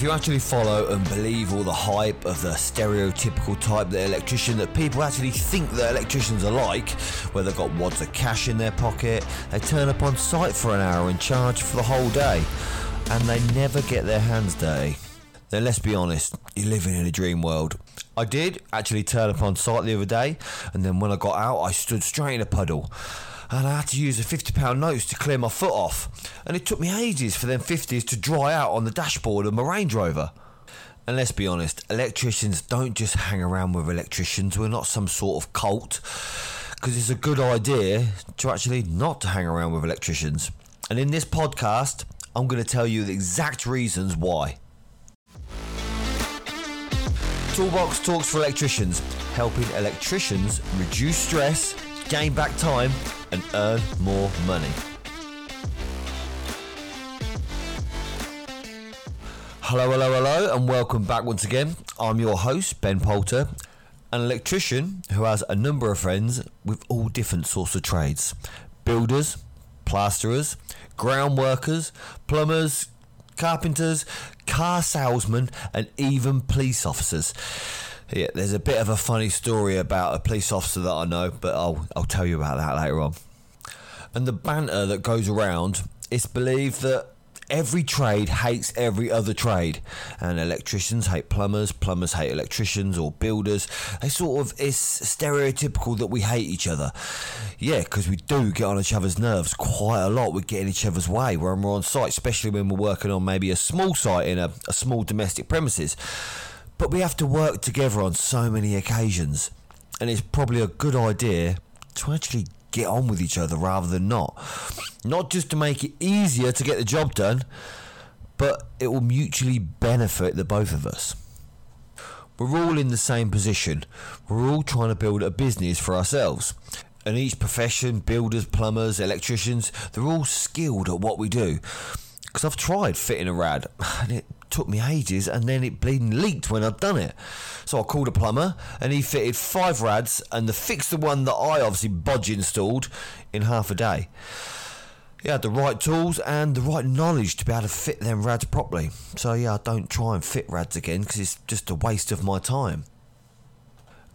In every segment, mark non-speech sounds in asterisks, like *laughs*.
If you actually follow and believe all the hype of the stereotypical type that electrician that people actually think that electricians are like, where they've got wads of cash in their pocket, they turn up on site for an hour and charge for the whole day, and they never get their hands dirty, then let's be honest, you're living in a dream world. I did actually turn up on site the other day, and then when I got out, I stood straight in a puddle and I had to use a £50 notes to clear my foot off. And it took me ages for them 50s to dry out on the dashboard of my Range Rover. And let's be honest, electricians don't just hang around with electricians. We're not some sort of cult. Because it's a good idea to actually not hang around with electricians. And in this podcast, I'm going to tell you the exact reasons why. Toolbox Talks for Electricians, helping electricians reduce stress, gain back time, and earn more money. Hello, hello, hello, and welcome back once again. I'm your host, Ben Poulter, an electrician who has a number of friends with all different sorts of trades builders, plasterers, ground workers, plumbers, carpenters, car salesmen, and even police officers. Yeah, there's a bit of a funny story about a police officer that I know, but I'll I'll tell you about that later on. And the banter that goes around, it's believed that every trade hates every other trade, and electricians hate plumbers, plumbers hate electricians or builders. They sort of it's stereotypical that we hate each other. Yeah, because we do get on each other's nerves quite a lot. We get in each other's way when we're on site, especially when we're working on maybe a small site in a, a small domestic premises. But we have to work together on so many occasions, and it's probably a good idea to actually get on with each other rather than not. Not just to make it easier to get the job done, but it will mutually benefit the both of us. We're all in the same position. We're all trying to build a business for ourselves. And each profession, builders, plumbers, electricians, they're all skilled at what we do. Because I've tried fitting a rad, *laughs* and it took me ages and then it bleeding leaked when I'd done it. So I called a plumber and he fitted five rads and the fixed the one that I obviously bodge installed in half a day. He had the right tools and the right knowledge to be able to fit them rads properly. So yeah, I don't try and fit rads again because it's just a waste of my time.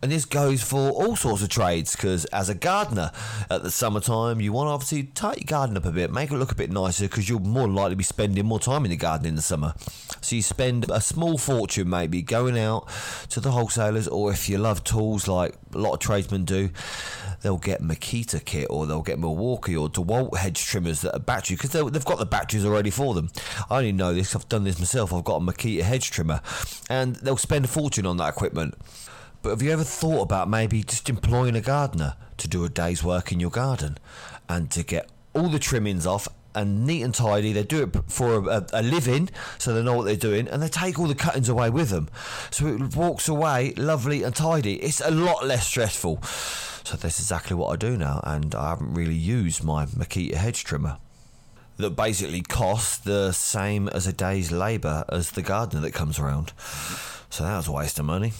And this goes for all sorts of trades because as a gardener at the summertime, you want to obviously tighten your garden up a bit, make it look a bit nicer because you're more likely be spending more time in the garden in the summer. So you spend a small fortune maybe going out to the wholesalers, or if you love tools like a lot of tradesmen do, they'll get Makita kit or they'll get Milwaukee or DeWalt hedge trimmers that are battery because they've got the batteries already for them. I only know this, I've done this myself. I've got a Makita hedge trimmer and they'll spend a fortune on that equipment. But have you ever thought about maybe just employing a gardener to do a day's work in your garden and to get all the trimmings off and neat and tidy. They do it for a, a, living, so they know what they're doing, and they take all the cuttings away with them. So it walks away lovely and tidy. It's a lot less stressful. So that's exactly what I do now, and I haven't really used my Makita hedge trimmer. That basically costs the same as a day's labour as the gardener that comes around. So that was a waste of money.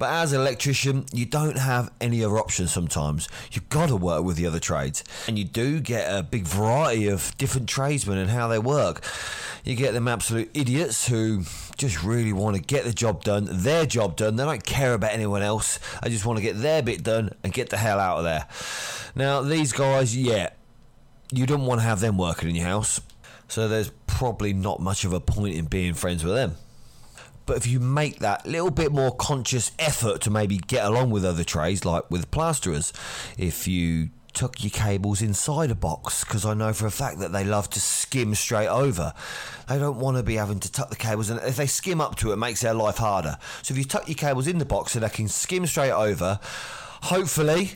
But as an electrician, you don't have any other options sometimes. You've got to work with the other trades. And you do get a big variety of different tradesmen and how they work. You get them absolute idiots who just really want to get the job done, their job done. They don't care about anyone else. They just want to get their bit done and get the hell out of there. Now, these guys, yeah, you don't want to have them working in your house. So there's probably not much of a point in being friends with them. But if you make that little bit more conscious effort to maybe get along with other trades, like with plasterers, if you tuck your cables inside a box because I know for a fact that they love to skim straight over. They don't want to be having to tuck the cables, and if they skim up to it, it makes their life harder. So if you tuck your cables in the box so they can skim straight over, hopefully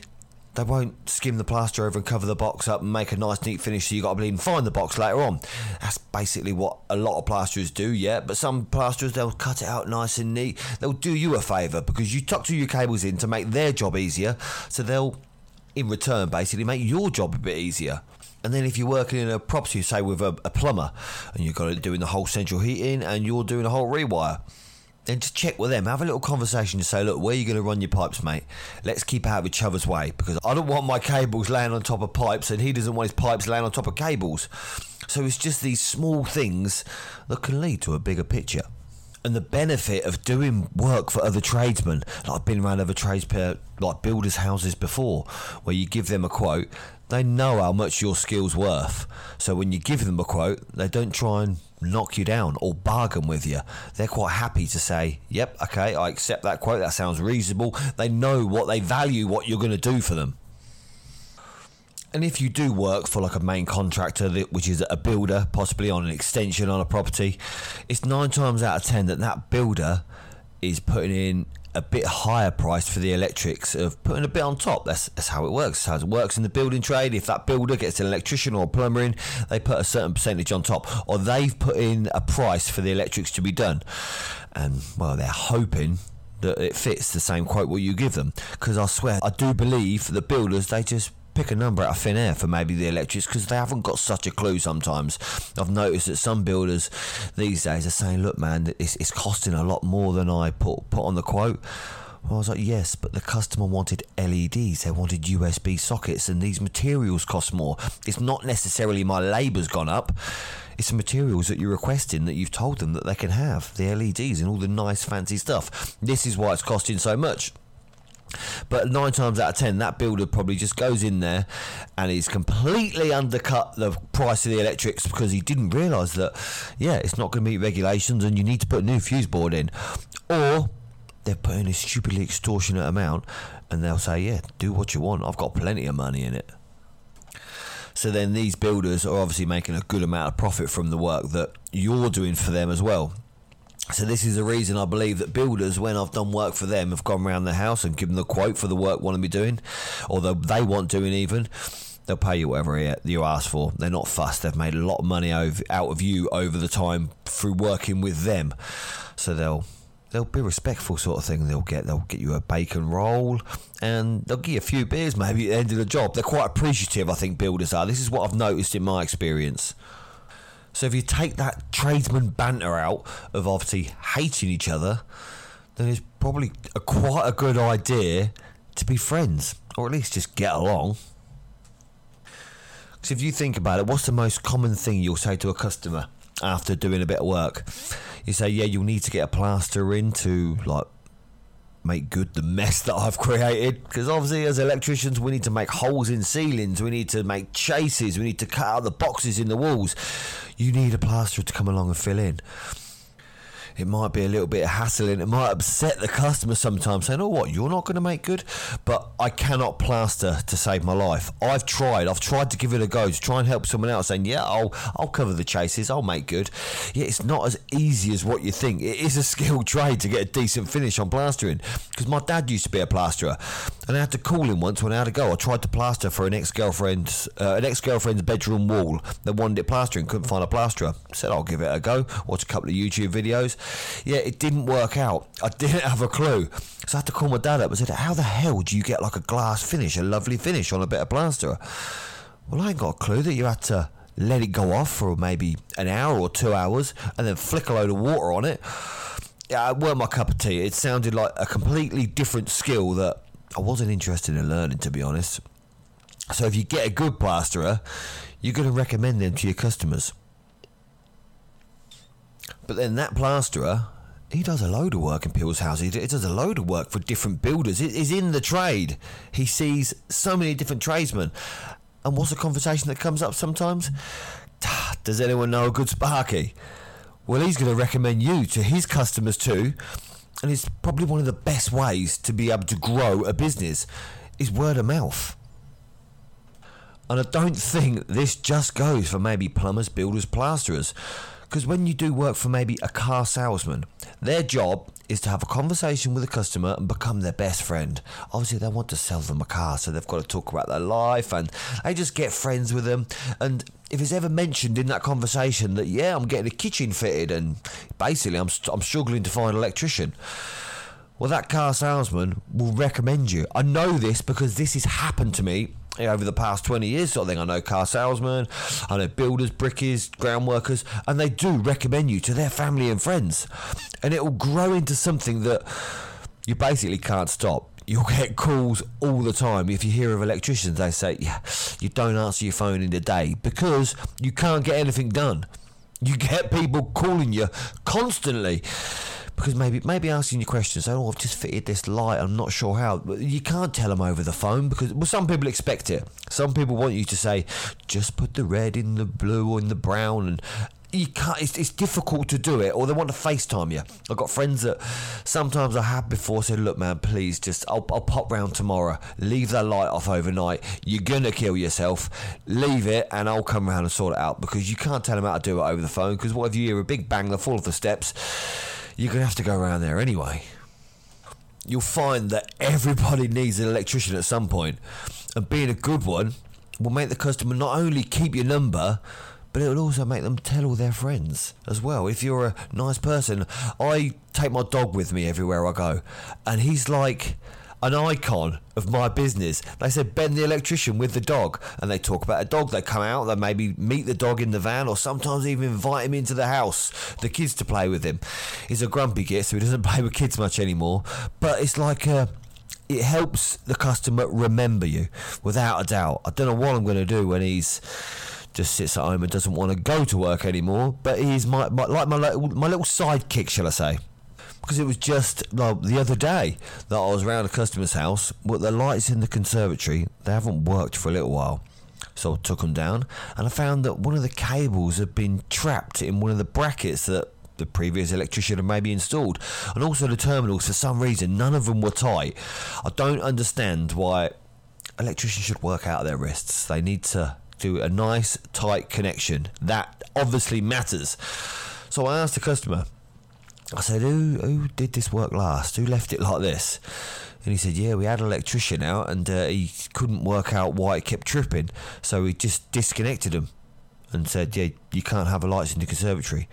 they won't skim the plaster over and cover the box up and make a nice neat finish so you got to bleed find the box later on. That's basically what a lot of plasterers do, yeah. But some plasterers they'll cut it out nice and neat. They'll do you a favour because you tucked all your cables in to make their job easier. So they'll in return basically make your job a bit easier. And then if you're working in a property, say with a, a plumber, and you've got it doing the whole central heating and you're doing a whole rewire then just check with them. Have a little conversation to say, look, where are you going to run your pipes, mate? Let's keep out of each other's way because I don't want my cables laying on top of pipes and he doesn't want his pipes laying on top of cables. So it's just these small things that can lead to a bigger picture. And the benefit of doing work for other tradesmen, like I've been around other trades, like builders' houses before, where you give them a quote, they know how much your skill's worth. So when you give them a quote, they don't try and knock you down or bargain with you. They're quite happy to say, "Yep, okay, I accept that quote. That sounds reasonable." They know what they value, what you're going to do for them. And if you do work for like a main contractor, which is a builder, possibly on an extension on a property, it's nine times out of ten that that builder is putting in a bit higher price for the electrics of putting a bit on top. That's, that's how it works. That's how it works in the building trade. If that builder gets an electrician or a plumber in, they put a certain percentage on top, or they've put in a price for the electrics to be done. And well, they're hoping that it fits the same quote what you give them. Because I swear, I do believe the builders they just pick a number out of thin air for maybe the electrics because they haven't got such a clue sometimes. I've noticed that some builders these days are saying, look, man, it's, it's costing a lot more than I put, put on the quote. Well, I was like, yes, but the customer wanted LEDs. They wanted USB sockets, and these materials cost more. It's not necessarily my labour's gone up. It's the materials that you're requesting that you've told them that they can have the LEDs and all the nice fancy stuff. This is why it's costing so much. But nine times out of ten, that builder probably just goes in there and he's completely undercut the price of the electrics because he didn't realise that, yeah, it's not going to meet regulations and you need to put a new fuse board in. Or they're putting a stupidly extortionate amount and they'll say, yeah, do what you want. I've got plenty of money in it. So then these builders are obviously making a good amount of profit from the work that you're doing for them as well. So this is the reason I believe that builders, when I've done work for them, have gone around the house and given the quote for the work want to be doing, or they want doing even. They'll pay you whatever you ask for. They're not fussed. They've made a lot of money out of you over the time through working with them. So they'll they'll be respectful sort of thing. They'll get they'll get you a bacon roll and they'll give you a few beers maybe at the end of the job. They're quite appreciative, I think builders are. This is what I've noticed in my experience. So if you take that tradesman banter out of obviously hating each other, then it's probably a, quite a good idea to be friends, or at least just get along. Because if you think about it, what's the most common thing you'll say to a customer after doing a bit of work? You say, "Yeah, you'll need to get a plaster in to like make good the mess that I've created. Because obviously, as electricians, we need to make holes in ceilings, we need to make chases, we need to cut out the boxes in the walls. You need a plasterer to come along and fill in it might be a little bit of it might upset the customer sometimes saying, Oh, what, you're not going to make good? But I cannot plaster to save my life. I've tried, I've tried to give it a go to try and help someone else saying, Yeah, I'll, I'll cover the chases, I'll make good. Yeah, it's not as easy as what you think. It is a *laughs* skilled trade to get a decent finish on plastering because my dad used to be a plasterer and I had to call him once when I had to go. I tried to plaster for an ex girlfriend's uh, an ex girlfriend's bedroom wall that wanted it plastering, couldn't find a plasterer. Said I'll give it a go. Watch a couple of YouTube videos. Yeah, it didn't work out. I *laughs* didn't have a clue. So I had to call my dad up and said, How the hell do you get like a glass finish, a lovely finish on a bit of plaster? Well, I ain't got a clue that you had to let it go off for maybe an hour or two hours and then flick a load of water on it. Yeah, it weren't my cup of tea. It sounded like a completely different skill that I wasn't interested in learning, to be honest. So if you get a good plasterer, you're going to recommend them to your customers. But then that plasterer, he does a load of work in people's houses. He does a load of work for different builders. He's in the trade. He sees so many different tradesmen. And what's a conversation that comes up sometimes? *sighs* Does anyone know a good Sparky? Well, he's going to recommend you to his customers too. And it's probably one of the best ways to be able to grow a business is word of mouth. And I don't think this just goes for maybe plumbers, builders, plasterers. Because when you do work for maybe a car salesman, their job is to have a conversation with a customer and become their best friend. Obviously, they want to sell them a car, so they've got to talk about their life and they just get friends with them. And if it's ever mentioned in that conversation that, yeah, I'm getting a kitchen fitted and basically I'm, I'm struggling to find an electrician. Well, that car salesman will recommend you. I know this because this has happened to me over the past 20 years sort of thing. I know car salesmen, I know builders, brickies, ground workers, and they do recommend you to their family and friends. And it will grow into something that you basically can't stop. you'll get calls all the time. If you hear of electricians, they say, yeah, you don't answer your phone in the day because you can't get anything done. You get people calling you constantly because maybe maybe asking you questions. Oh, I've just fitted this light. I'm not sure how. You can't tell them over the phone because well, some people expect it. Some people want you to say, just put the red in the blue or in the brown, and you can't. It's, it's difficult to do it, or they want to FaceTime you. I've got friends that sometimes I have before said, "Look, man, please, just I'll, I'll pop round tomorrow. Leave that light off overnight. You're gonna kill yourself. Leave it, and I'll come round and sort it out because you can't tell them how to do it over the phone. Because what if you hear a big bang, the fall of the steps? You're gonna have to go around there anyway." You'll find that everybody needs an electrician at some point, and being a good one will make the customer not only keep your number, but it will also make them tell all their friends as well. If you're a nice person, I take my dog with me everywhere I go, and he's like an icon of my business. They said Ben the electrician with the dog, and they talk about a dog. They come out, they maybe meet the dog in the van, or sometimes even invite him into the house, the kids to play with him. He's a grumpy git, so he doesn't *laughs* play with kids much anymore. But it's like a it helps the customer remember you without a doubt. I don't know what I'm going to do when he's just sits at home and doesn't want to go to work anymore. But he's my, my like my my little sidekick, shall I say? Because it was just like, the other day that I was around a customer's house, but the lights in the conservatory they haven't worked for a little while. So I took them down, and I found that one of the cables had been trapped in one of the brackets that the previous electrician had maybe installed, and also the terminals. For some reason, none of them were tight. I don't understand why electricians should work out their wrists. They need to do a nice tight connection. That obviously matters. So I asked the customer, I said, who, who did this work last? Who left it like this? And he said, yeah, we had an electrician out and uh, he couldn't work out why it kept tripping. So we just disconnected them and said, yeah, you can't have the lights in the conservatory.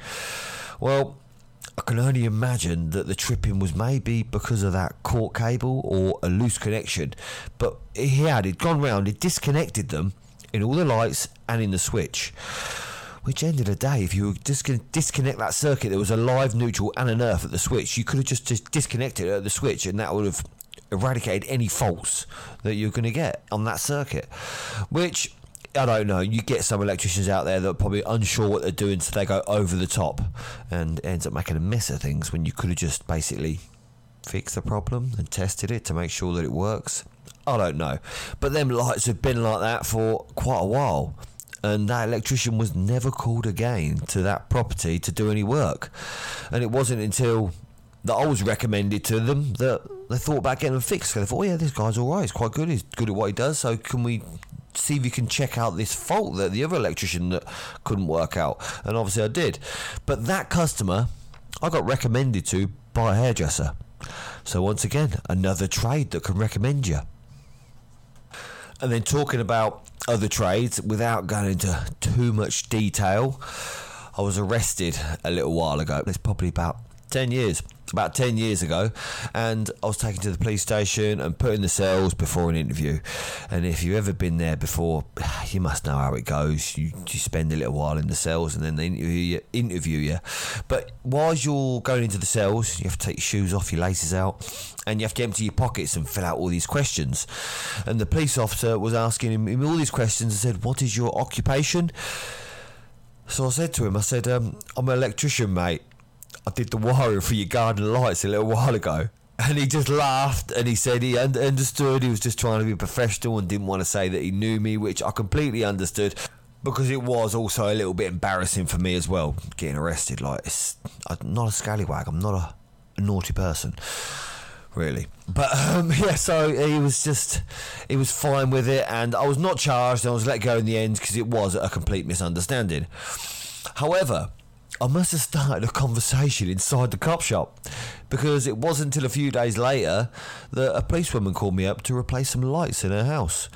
Well, I can only imagine that the tripping was maybe because of that cord cable or a loose connection. But he had, he'd gone round, he'd disconnected them in all the lights and in the switch. Which end of the day, if you were just going to disconnect that circuit, there was a live, neutral, and an earth at the switch. You could have just, just disconnected at the switch, and that would have eradicated any faults that you're going to get on that circuit. Which I don't know. You get some electricians out there that are probably unsure what they're doing, so they go over the top and ends up making a mess of things when you could have just basically fixed the problem and tested it to make sure that it works. I don't know. But them lights have been like that for quite a while. And that electrician was never called again to that property to do any work. And it wasn't until that I was recommended to them that they thought about getting them fixed. They thought, oh, yeah, this guy's all right. He's quite good. He's good at what he does. So can we see if you can check out this fault that the other electrician that couldn't work out? And obviously I did. But that customer, I got recommended to by a hairdresser. So once again, another trade that can recommend you. And then talking about other trades without going into too much detail, I was arrested a little while ago. It's probably about 10 years about 10 years ago and I was taken to the police station and put in the cells before an interview. And if you've ever been there before *sighs* you must know how it goes. You, you spend a little while in the cells and then they interview you, interview you. But whilst you're going into the cells you have to take your shoes off your laces out and you have to empty your pockets and fill out all these questions. And the police officer was asking him all these questions and said what is your occupation? So I said to him I said um, I'm an electrician mate I did the wiring for your garden lights a little while ago. And he just laughed and he said he un- understood. He was just trying to be professional and didn't want to say that he knew me, which I completely understood because it was also a little bit embarrassing for me as well, getting arrested. Like, it's, I'm not a scallywag, I'm not a, a naughty person, really. But um, *laughs* yeah, so he was just, he was fine with it, and I was not charged, and I was let go in the end because it was a complete misunderstanding. However, I must have started a conversation inside the cop shop because it wasn't until a few days later that a policewoman called me up to replace some lights in her house.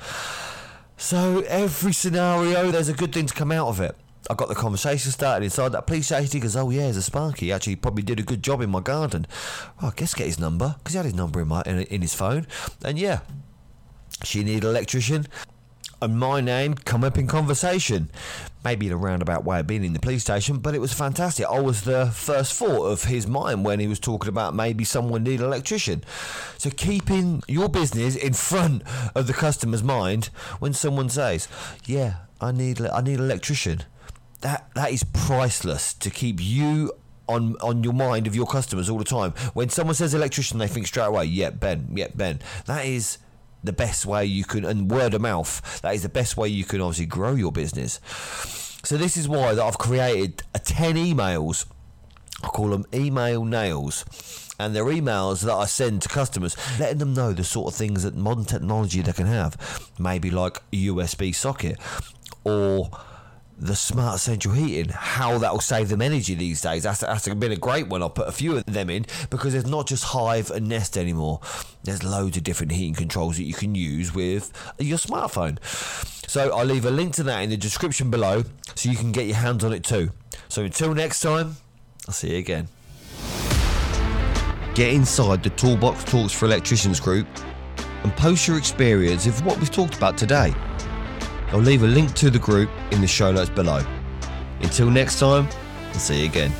So every scenario, there's a good thing to come out of it. I got the conversation started inside that police station. He goes, "Oh yeah, there's a Sparky. Actually, probably did a good job in my garden. Well, I guess get his number because he had his number in my in, in his phone. And yeah, she needed an electrician. And my name come up in conversation. Maybe in a roundabout way of being in the police station, but it was fantastic. I was the first thought of his mind when he was talking about maybe someone need an electrician. So keeping your business in front of the customer's mind when someone says, "Yeah, I need I need an electrician," that that is priceless to keep you on on your mind of your customers all the time. When someone says electrician, they think straight away, "Yeah, Ben, yeah, Ben." That is the best way you can, and word of mouth, that is the best way you can obviously grow your business. So this is why that I've created a 10 emails. I call them email nails. And they're emails that I send to customers, letting them know the sort of things that modern technology they can have. Maybe like a USB socket or the smart central heating, how that will save them energy these days. That's, that's been a great one. I'll put a few of them in because there's not just Hive and Nest anymore. There's loads of different heating controls that you can use with your smartphone. So I'll leave a link to that in the description below so you can get your hands on it too. So until next time, I'll see you again. Get inside the Toolbox Talks for Electricians group and post your experience of what we've talked about today. I'll leave a link to the group in the show notes below. Until next time, I'll see you again.